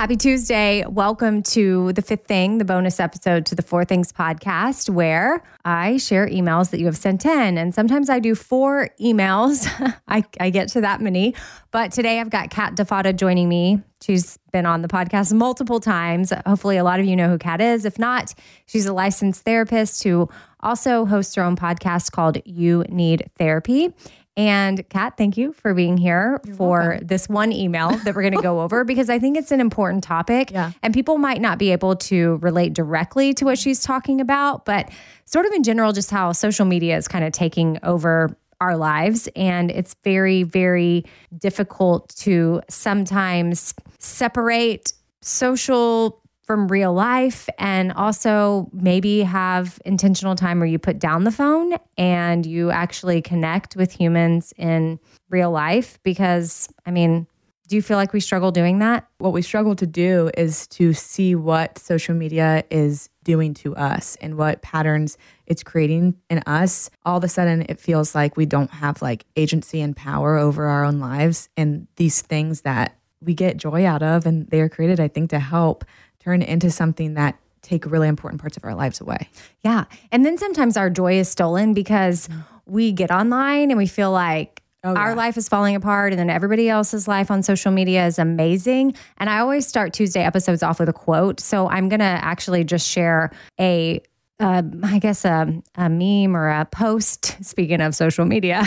Happy Tuesday. Welcome to the fifth thing, the bonus episode to the Four Things podcast, where I share emails that you have sent in. And sometimes I do four emails. I, I get to that many. But today I've got Kat Defatta joining me. She's been on the podcast multiple times. Hopefully, a lot of you know who Kat is. If not, she's a licensed therapist who also hosts her own podcast called You Need Therapy. And Kat, thank you for being here You're for welcome. this one email that we're going to go over because I think it's an important topic. Yeah. And people might not be able to relate directly to what she's talking about, but sort of in general, just how social media is kind of taking over our lives. And it's very, very difficult to sometimes separate social from real life and also maybe have intentional time where you put down the phone and you actually connect with humans in real life because i mean do you feel like we struggle doing that What we struggle to do is to see what social media is doing to us and what patterns it's creating in us. All of a sudden, it feels like we don't have like agency and power over our own lives. And these things that we get joy out of, and they are created, I think, to help turn into something that take really important parts of our lives away. yeah and then sometimes our joy is stolen because we get online and we feel like Oh, our yeah. life is falling apart and then everybody else's life on social media is amazing and i always start tuesday episodes off with a quote so i'm gonna actually just share a uh, I guess a, a meme or a post, speaking of social media,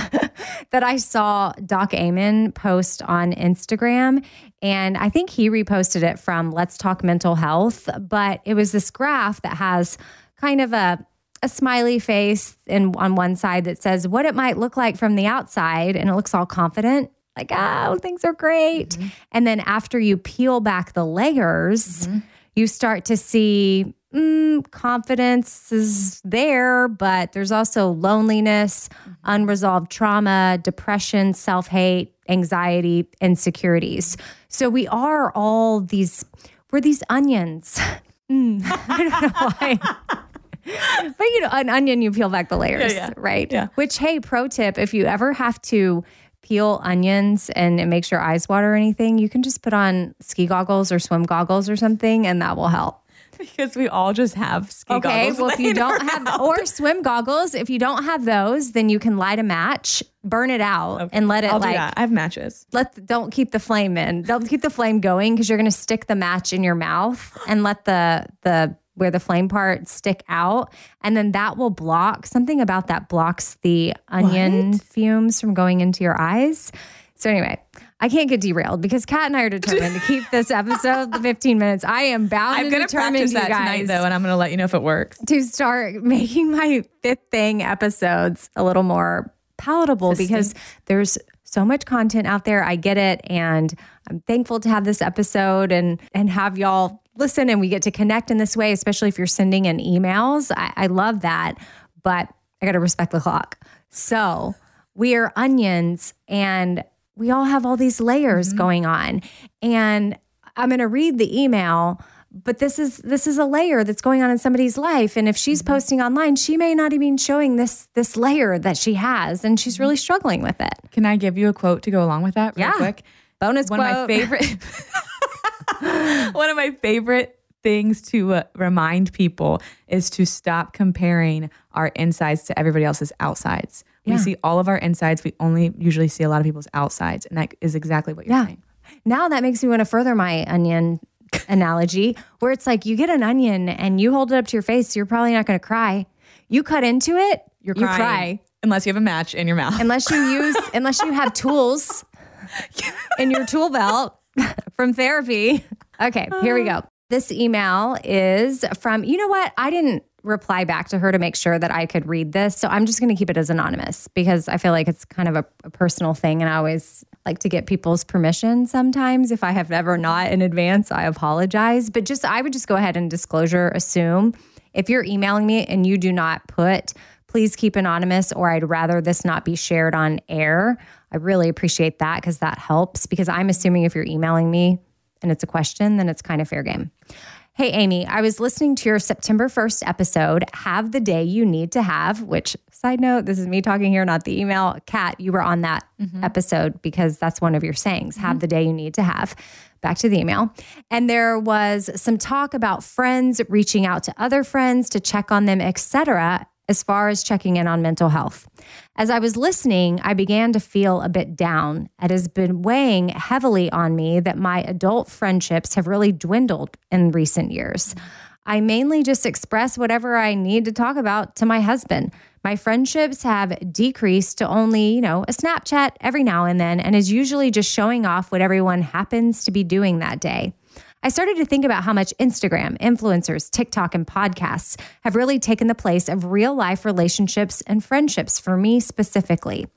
that I saw Doc Amon post on Instagram. And I think he reposted it from Let's Talk Mental Health. But it was this graph that has kind of a, a smiley face and on one side that says what it might look like from the outside. And it looks all confident, like, oh, things are great. And then after you peel back the layers, you start to see mm, confidence is there, but there's also loneliness, unresolved trauma, depression, self hate, anxiety, insecurities. So we are all these, we're these onions. Mm, I don't know why. but you know, an onion, you peel back the layers, yeah. right? Yeah. Which, hey, pro tip if you ever have to peel onions and it makes your eyes water or anything, you can just put on ski goggles or swim goggles or something, and that will help. because we all just have ski Okay, goggles. well, if you don't around. have or swim goggles, if you don't have those, then you can light a match, burn it out, and let it I'll like that. I have matches. let don't keep the flame in. Don't keep the flame going because you're going to stick the match in your mouth and let the the where the flame part stick out, and then that will block something about that blocks the onion fumes from going into your eyes. So anyway. I can't get derailed because Kat and I are determined to keep this episode the 15 minutes. I am bound I'm gonna determined, practice you that guys tonight though, and I'm gonna let you know if it works. to start making my fifth thing episodes a little more palatable because there's so much content out there. I get it. And I'm thankful to have this episode and and have y'all listen and we get to connect in this way, especially if you're sending in emails. I, I love that. But I gotta respect the clock. So we are onions and we all have all these layers mm-hmm. going on. And I'm going to read the email, but this is this is a layer that's going on in somebody's life and if she's mm-hmm. posting online, she may not even showing this this layer that she has and she's mm-hmm. really struggling with it. Can I give you a quote to go along with that real Yeah. quick? Bonus One of my favorite One of my favorite things to uh, remind people is to stop comparing our insides to everybody else's outsides. We see all of our insides. We only usually see a lot of people's outsides, and that is exactly what you're Yeah. saying. Now that makes me want to further my onion analogy, where it's like you get an onion and you hold it up to your face, you're probably not going to cry. You cut into it, You're you crying cry. unless you have a match in your mouth. Unless you use, unless you have tools in your tool belt from therapy. Okay, here we go. This email is from, you know what? I didn't reply back to her to make sure that I could read this. So I'm just going to keep it as anonymous because I feel like it's kind of a, a personal thing. And I always like to get people's permission sometimes. If I have ever not in advance, I apologize. But just, I would just go ahead and disclosure assume if you're emailing me and you do not put, please keep anonymous, or I'd rather this not be shared on air. I really appreciate that because that helps. Because I'm assuming if you're emailing me and it's a question, then it's kind of fair game. Hey, Amy, I was listening to your September 1st episode, Have the Day You Need to Have, which, side note, this is me talking here, not the email. Kat, you were on that mm-hmm. episode because that's one of your sayings, Have mm-hmm. the Day You Need to Have. Back to the email. And there was some talk about friends reaching out to other friends to check on them, etc as far as checking in on mental health. As I was listening, I began to feel a bit down. It has been weighing heavily on me that my adult friendships have really dwindled in recent years. I mainly just express whatever I need to talk about to my husband. My friendships have decreased to only, you know, a Snapchat every now and then, and is usually just showing off what everyone happens to be doing that day. I started to think about how much Instagram, influencers, TikTok, and podcasts have really taken the place of real life relationships and friendships for me specifically.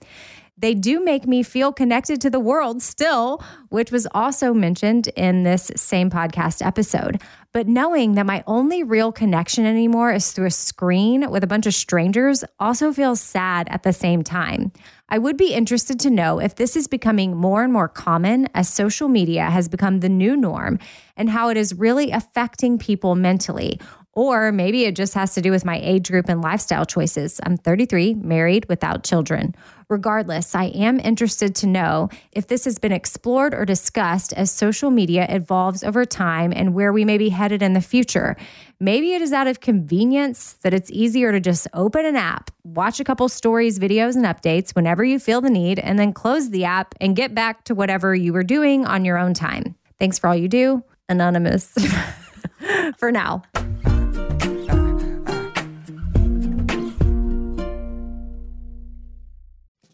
They do make me feel connected to the world still, which was also mentioned in this same podcast episode. But knowing that my only real connection anymore is through a screen with a bunch of strangers also feels sad at the same time. I would be interested to know if this is becoming more and more common as social media has become the new norm and how it is really affecting people mentally. Or maybe it just has to do with my age group and lifestyle choices. I'm 33, married without children. Regardless, I am interested to know if this has been explored or discussed as social media evolves over time and where we may be headed in the future. Maybe it is out of convenience that it's easier to just open an app, watch a couple stories, videos, and updates whenever you feel the need, and then close the app and get back to whatever you were doing on your own time. Thanks for all you do, Anonymous. for now.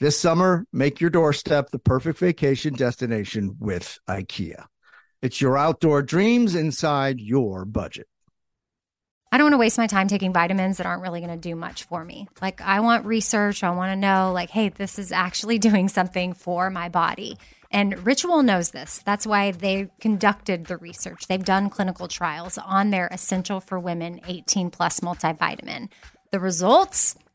This summer, make your doorstep the perfect vacation destination with IKEA. It's your outdoor dreams inside your budget. I don't want to waste my time taking vitamins that aren't really going to do much for me. Like, I want research. I want to know, like, hey, this is actually doing something for my body. And Ritual knows this. That's why they conducted the research. They've done clinical trials on their Essential for Women 18 Plus multivitamin. The results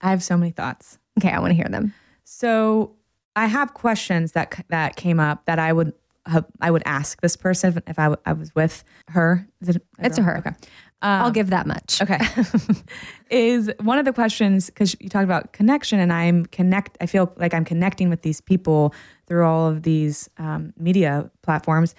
I have so many thoughts. Okay, I want to hear them. So I have questions that that came up that I would have, I would ask this person if I, w- I was with her. Is it a It's a her. Okay. I'll give that much. Okay. is one of the questions because you talked about connection and I'm connect I feel like I'm connecting with these people through all of these um, media platforms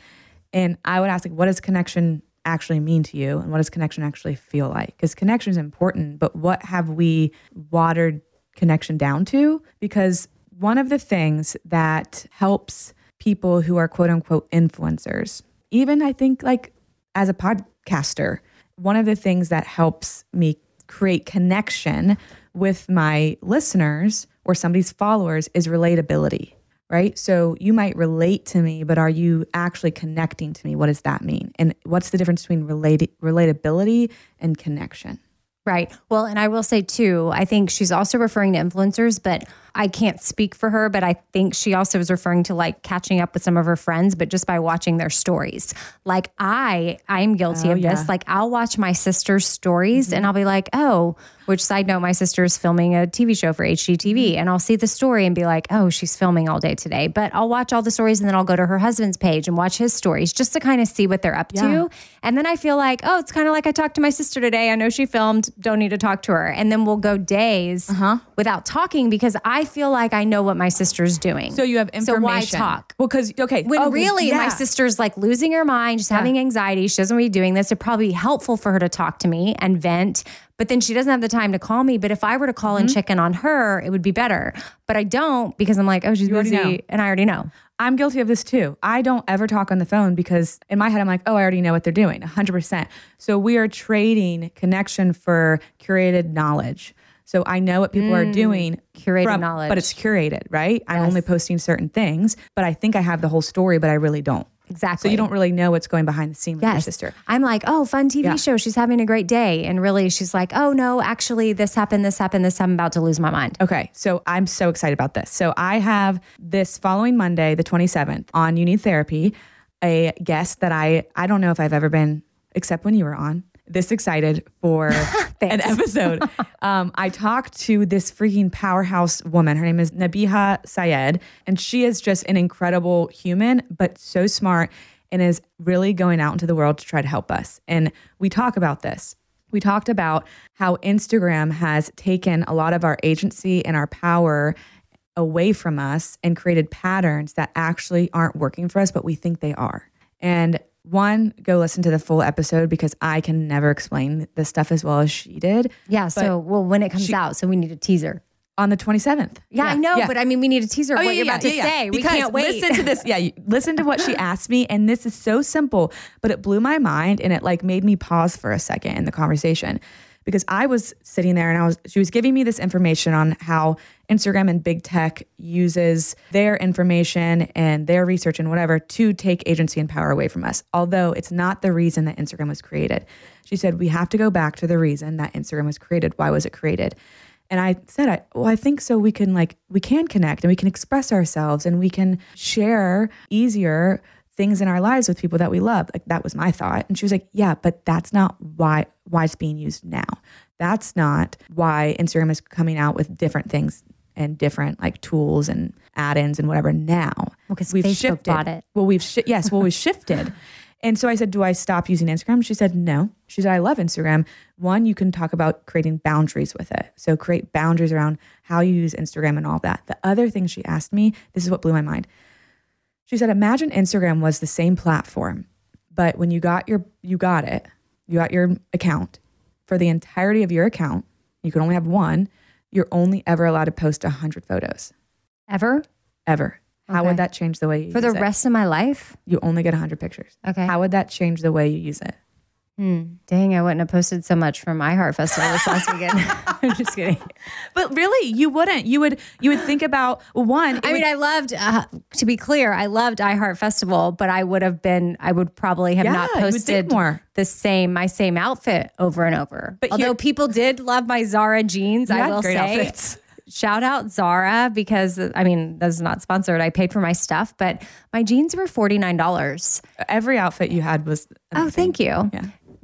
and I would ask like what does connection actually mean to you and what does connection actually feel like because connection is important but what have we watered connection down to because one of the things that helps people who are quote unquote influencers even I think like as a podcaster one of the things that helps me create connection with my listeners or somebody's followers is relatability. Right? So you might relate to me, but are you actually connecting to me? What does that mean? And what's the difference between relate- relatability and connection? Right. Well, and I will say too, I think she's also referring to influencers, but I can't speak for her, but I think she also was referring to like catching up with some of her friends, but just by watching their stories. Like I, I'm guilty Oh, of yeah. this. Like I'll watch my sister's stories and I'll be like, oh, which side note, my sister is filming a TV show for HGTV, and I'll see the story and be like, oh, she's filming all day today. But I'll watch all the stories and then I'll go to her husband's page and watch his stories just to kind of see what they're up Yeah. to. And then I feel like, oh, it's kind of like I talked to my sister today. I know she filmed, don't need to talk to her. And then we'll go days Uh-huh. without talking because I feel like I know what my sister's doing. So you have information. So why talk? Well, because okay, when really my sister's like losing her mind, she's having anxiety, she doesn't want to be doing this. It'd probably be helpful for her to talk to me and vent. But then she doesn't have the time to call me. But if I were to call Mm-hmm. and check in on her, it would be better. But I don't because I'm like, oh, she's already busy, and I already know. I'm guilty of this too. I don't ever talk on the phone because in my head, I'm like, oh, I already know what they're doing 100%. So we are trading connection for curated knowledge. So I know what people are doing. Mm, curated from- knowledge. But it's curated, right? I'm only posting certain things, but I think I have the whole story, but I really don't. Exactly. So you don't really know what's going behind the scene with your Yes. sister. I'm like, oh, fun TV Yeah. show. She's having a great day. And really, she's like, oh, no, actually, this happened, this happened, this. I'm about to lose my mind. Okay, so I'm so excited about this. So I have this following Monday, the 27th, on You Need Therapy, a guest that I I don't know if I've ever been, except when you were on, this excited for an episode. um, I talked to this freaking powerhouse woman. Her name is Nabiha Syed, and she is just an incredible human, but so smart and is really going out into the world to try to help us. And we talk about this. We talked about how Instagram has taken a lot of our agency and our power away from us and created patterns that actually aren't working for us, but we think they are. And one, go listen to the full episode because I can never explain this stuff as well as she did Yeah. So, well, when it comes out, so we need a teaser. on the 27th. Yeah, I know, but I mean, we need a teaser of Oh, what yeah, you're yeah, about to yeah, yeah. say. We can't wait. Listen to this. Yeah, you, listen to what she asked me, and this is so simple, but it blew my mind, and it like made me pause for a second in the conversation because I was sitting there and I was she was giving me this information on how Instagram and big tech uses their information and their research and whatever to take agency and power away from us. Although it's not the reason that Instagram was created. She said we have to go back to the reason that Instagram was created. Why was it created? And I said, I, well, I think so we can like, we can connect and we can express ourselves and we can share easier things in our lives with people that we love. Like that was my thought. And she was like, yeah, but that's not why, why it's being used now. That's not why Instagram is coming out with different things and different like tools and add-ins and whatever now. Well, 'cause Facebook bought it. Well, we've shi yes, well we've shifted. And so I said, "Do I stop using Instagram?" She said, "No." She said, "I love Instagram. One, you can talk about creating boundaries with it. So create boundaries around how you use Instagram and all that." The other thing she asked me, this is what blew my mind. She said, "Imagine Instagram was the same platform, but when you got your you got it, you got your account for the entirety of your account, you can only have one. You're only ever allowed to post 100 photos Ever ever. How Okay. would that change the way you use it for the it? rest of my life? you only get 100 pictures. Okay. How would that change the way you use it? Dang, I wouldn't have posted so much from my iHeart Festival this last weekend. I'm just kidding. But really, you wouldn't. You would you would think about one. I mean, would- I loved, uh, to be clear, I loved iHeart Festival, but I would have been, I would probably have Yeah, not you would think posted more. the same, my same outfit over and over. But Although here- people did love my Zara jeans, I will say. outfits. Shout out Zara because I mean, that's not sponsored. I paid for my stuff, but my jeans were $49. every outfit you had was. Oh, thank you. Yeah,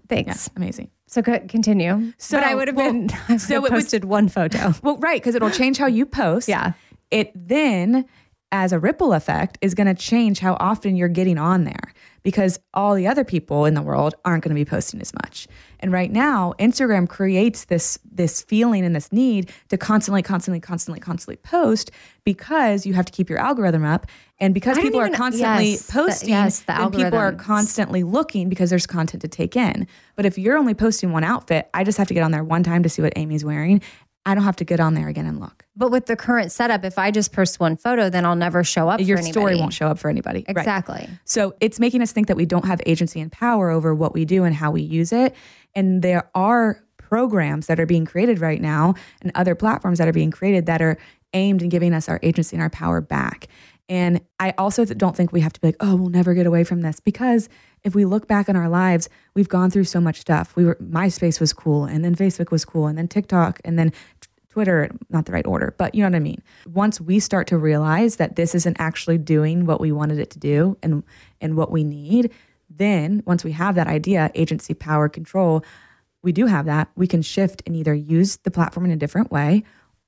yeah, Thanks. amazing. So co- continue. So, but I would have well, been, I so have it would- posted one photo. Well, right, because it'll change how you post. Yeah. It then, as a ripple effect, is going to change how often you're getting on there because all the other people in the world aren't going to be posting as much. And right now, Instagram creates this this feeling and this need to constantly, constantly, constantly, constantly post because you have to keep your algorithm up, and because people are constantly yes, the- posting, yes, the then people are constantly looking because there's content to take in. But if you're only posting one outfit, I just have to get on there one time to see what Amy's wearing. I don't have to get on there again and look. But with the current setup, if I just post one photo, then I'll never show up. Your story won't show up for anybody. Right. Exactly. So it's making us think that we don't have agency and power over what we do and how we use it. And there are programs that are being created right now and other platforms that are being created that are aimed and giving us our agency and our power back. And I also don't think we have to be like, oh, we'll never get away from this because if we look back in our lives, we've gone through so much stuff. We were MySpace was cool, and then Facebook was cool, and then TikTok, and then Twitter, not the right order, but you know what I mean. Once we start to realize that this isn't actually doing what we wanted it to do and and what we need, then once we have that idea, agency, power, control, we do have that. We can shift and either use the platform in a different way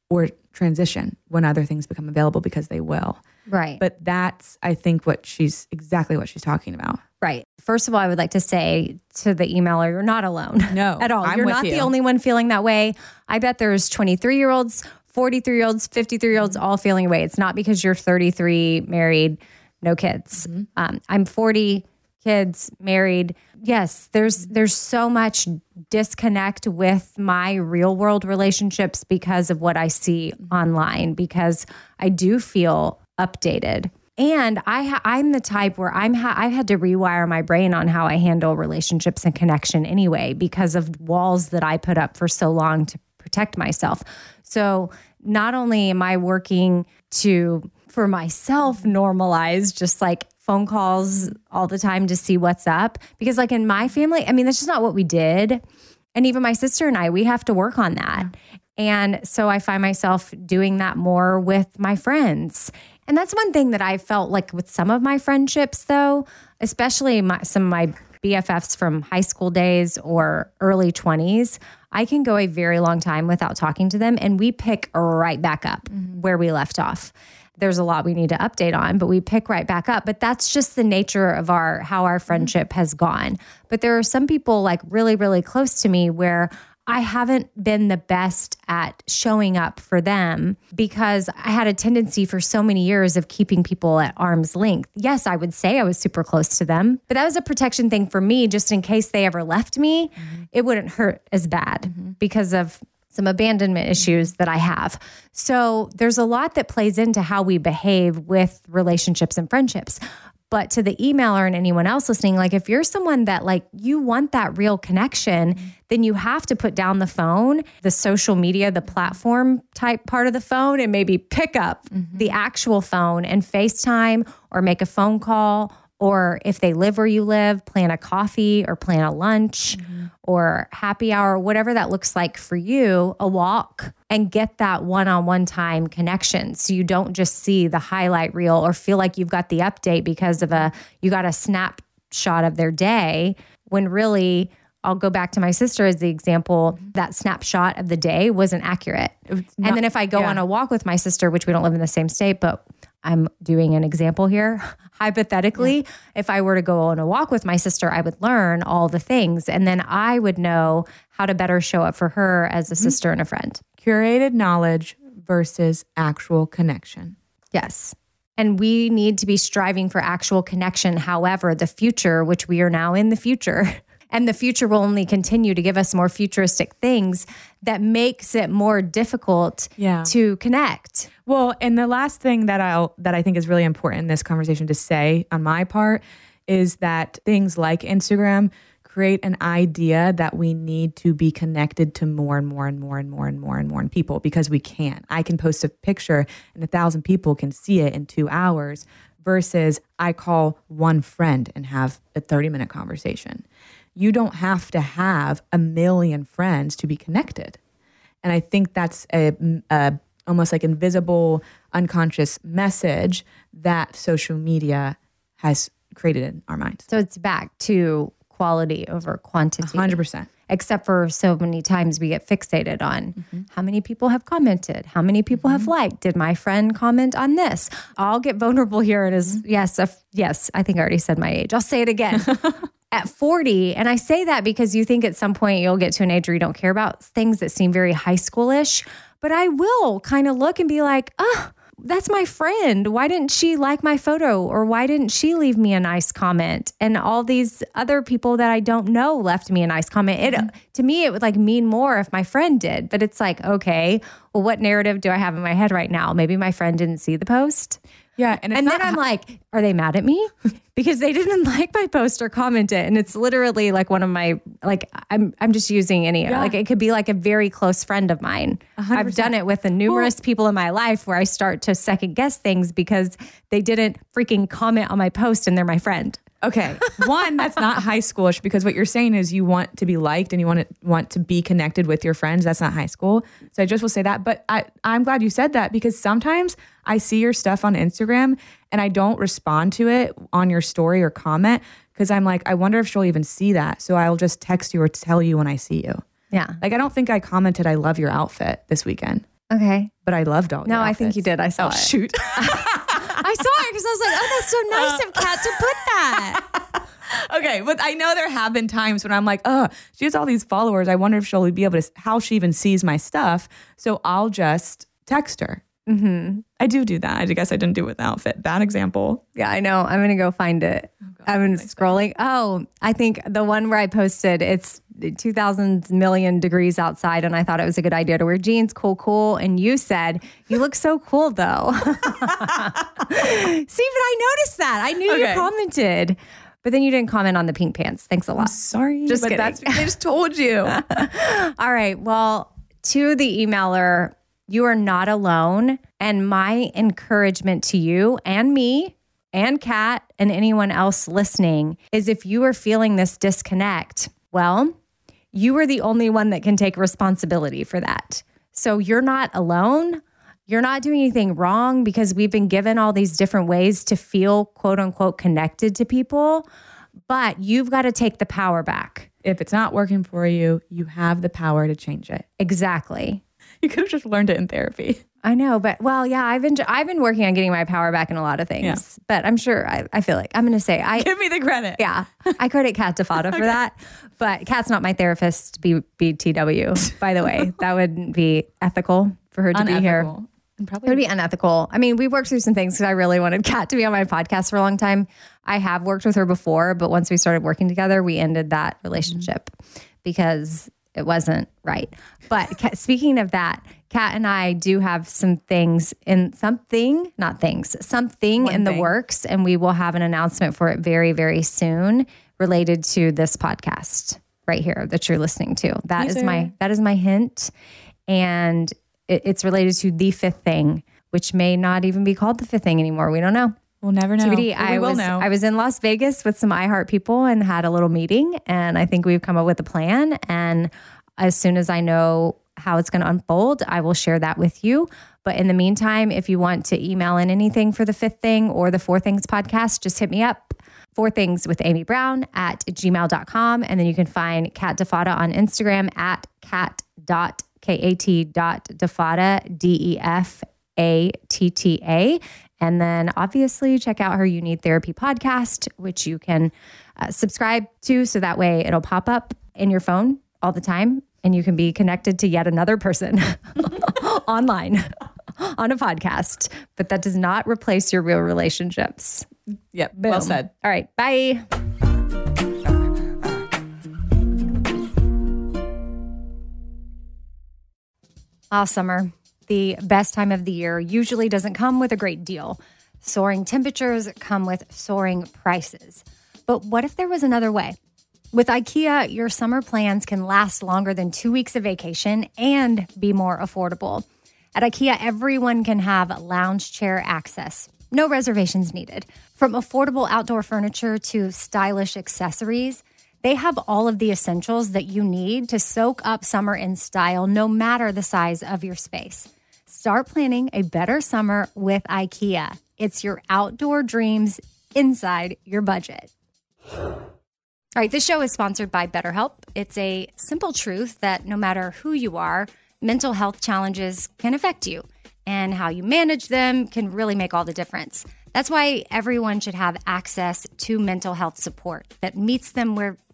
or transition when other things become available because they will. Right. But that's I think what she's exactly what she's talking about. Right. First of all, I would like to say to the emailer, you're not alone. No, at all. I'm you're not you. the only one feeling that way. I bet there's 23 year olds, 43 year olds, 53 year olds all feeling away. It's not because you're 33, married, no kids. Um, I'm 40, kids, married. Yes, there's there's so much disconnect with my real world relationships because of what I see online because I do feel updated. And I ha- I'm the type where I'm ha- I've had to rewire my brain on how I handle relationships and connection anyway because of walls that I put up for so long to protect myself. So not only am I working to for myself normalize just like phone calls all the time to see what's up because like in my family, I mean that's just not what we did. And even my sister and I, we have to work on that. And so I find myself doing that more with my friends. And that's one thing that I felt like with some of my friendships, though, especially my, some of my BFFs from high school days or early 20s, I can go a very long time without talking to them and we pick right back up mm-hmm. where we left off. There's a lot we need to update on, but we pick right back up. But that's just the nature of our how our friendship has gone. But there are some people like really, really close to me where I haven't been the best at showing up for them because I had a tendency for so many years of keeping people at arm's length. Yes, I would say I was super close to them, but that was a protection thing for me just in case they ever left me, mm-hmm. it wouldn't hurt as bad mm-hmm. because of some abandonment issues that I have. So there's a lot that plays into how we behave with relationships and friendships. But to the emailer and anyone else listening, like if you're someone that like you want that real connection, then you have to put down the phone, the social media, the platform type part of the phone, and maybe pick up mm-hmm. the actual phone and FaceTime or make a phone call. Or if they live where you live, plan a coffee or plan a lunch or happy hour, whatever that looks like for you, a walk and get that one on one time connection. So you don't just see the highlight reel or feel like you've got the update because of a, you got a snapshot of their day when really, I'll go back to my sister as the example. That snapshot of the day wasn't accurate. and then if I go yeah. on a walk with my sister, which we don't live in the same state, but I'm doing an example here. Hypothetically, if I were to go on a walk with my sister, I would learn all the things and then I would know how to better show up for her as a mm-hmm. sister and a friend. Curated knowledge versus actual connection. Yes. And we need to be striving for actual connection. However, the future, which we are now in the future, and the future will only continue to give us more futuristic things that makes it more difficult Yeah. to connect. Well, and the last thing that I'll that I think is really important in this conversation to say on my part is that things like Instagram create an idea that we need to be connected to more and more and more and more and more and more and people because we can. I can post a picture and a thousand people can see it in two hours versus I call one friend and have a 30 minute conversation. You don't have to have a million friends to be connected. And I think that's a, a almost like invisible, unconscious message that social media has created in our minds. So it's back to quality over quantity. 100%. Except for so many times we get fixated on Mm-hmm. how many people have commented, how many people have liked. Did my friend comment on this? I'll get vulnerable here. It is- Mm-hmm. yes, a- yes. I think I already said my age. I'll say it again. at 40, and I say that because you think at some point you'll get to an age where you don't care about things that seem very high schoolish. But I will kind of look and be like, oh, that's my friend. Why didn't she like my photo? Or why didn't she leave me a nice comment? And all these other people that I don't know left me a nice comment. It mm-hmm. to me, it would like mean more if my friend did. But it's like, okay, well, what narrative do I have in my head right now? Maybe my friend didn't see the post. Yeah, and, And then I'm like, are they mad at me? Because they didn't like my post or comment it. And it's literally like one of my like I'm I'm just using any Yeah. like it could be like a very close friend of mine. i have done it with the numerous people in my life where I start to second guess things because they didn't freaking comment on my post and they're my friend. Okay. One, that's not high schoolish because what you're saying is you want to be liked and you want to want to be connected with your friends. That's not high school. So I just will say that. But I, I'm glad you said that because sometimes I see your stuff on Instagram and I don't respond to it on your story or comment because I'm like, I wonder if she'll even see that. So I'll just text you or tell you when I see you. Yeah. Like I don't think I commented I love your outfit this weekend, Okay. but I loved all. No, I think you did. I saw Oh it. shoot. I saw it because I was like, oh, that's so nice of Kat to put that. Okay, but I know there have been times when I'm like, oh, she has all these followers. I wonder if she'll be able to, how she even sees my stuff. So I'll just text her. Mm-hmm. I do do that. I guess I didn't do it with the outfit. Bad example. Yeah, I know. I'm gonna go find it. I've been scrolling. Oh, I think the one where I posted it's 2000 million degrees outside, and I thought it was a good idea to wear jeans. Cool, cool. And you said you look so cool, though. See, but I noticed that. I knew Okay. you commented, but then you didn't comment on the pink pants. Thanks a lot. Sorry, Just but kidding. that's because I just told you. All right. Well, to the emailer, you are not alone. And my encouragement to you and me and Kat and anyone else listening is if you are feeling this disconnect, well, you are the only one that can take responsibility for that. So you're not alone. You're not doing anything wrong because we've been given all these different ways to feel quote unquote connected to people. But you've got to take the power back. if it's not working for you, you have the power to change it. Exactly. You could have just learned it in therapy. I know, but well, yeah, I've been I've been working on getting my power back in a lot of things. Yeah. But I'm sure I, I feel like I'm going to say I Give me the credit. yeah I credit Kat Defatta for that. But Kat's not my therapist. B BTW. By the way, that wouldn't be ethical for her to be here. Unethical. And It would be unethical. I mean, we worked through some things because I really wanted Kat to be on my podcast for a long time. I have worked with her before, but once we started working together, we ended that relationship because it wasn't right. But speaking of that, Kat and I do have some things in something, not things, something in the works, and we will have an announcement for it very, very soon related to this podcast right here that you're listening to. That is my that is my hint, and it, it's related to the fifth thing, which may not even be called the fifth thing anymore. We don't know. We'll never know. TBD. I will was know. I was in Las Vegas with some iHeart people and had a little meeting, and I think we've come up with a plan. And as soon as I know how it's going to unfold, I will share that with you. But in the meantime, if you want to email in anything for the fifth thing or the four things podcast, just hit me up. Four things with Amy Brown at gmail.com. And then you can find Kat Defatta on Instagram at cat dot K-A-T dot Defatta, D-E-F-A-T-T-A. And then obviously check out her You Need Therapy podcast, which you can uh, subscribe to. So that way it'll pop up in your phone all the time and you can be connected to yet another person online on a podcast. But that does not replace your real relationships. Yep. Well said. All right. Bye. All summer, the best time of the year, usually doesn't come with a great deal. Soaring temperatures come with soaring prices. But what if there was another way? With IKEA, your summer plans can last longer than two weeks of vacation and be more affordable. At IKEA, everyone can have lounge chair access, no reservations needed. From affordable outdoor furniture to stylish accessories, they have all of the essentials that you need to soak up summer in style, no matter the size of your space. Start planning a better summer with IKEA. It's your outdoor dreams inside your budget. All right, this show is sponsored by BetterHelp. It's a simple truth that no matter who you are, mental health challenges can affect you, and how you manage them can really make all the difference. That's why everyone should have access to mental health support that meets them where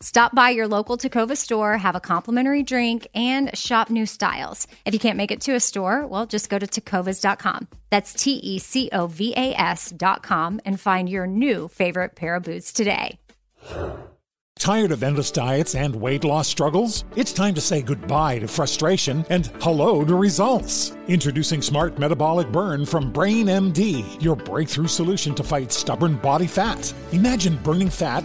Stop by your local Tecovas store, have a complimentary drink, and shop new styles. If you can't make it to a store, well, just go to tecovas.com. That's T E C O V A S.com and find your new favorite pair of boots today. Tired of endless diets and weight loss struggles? It's time to say goodbye to frustration and hello to results. Introducing Smart Metabolic Burn from Brain MD, your breakthrough solution to fight stubborn body fat. Imagine burning fat,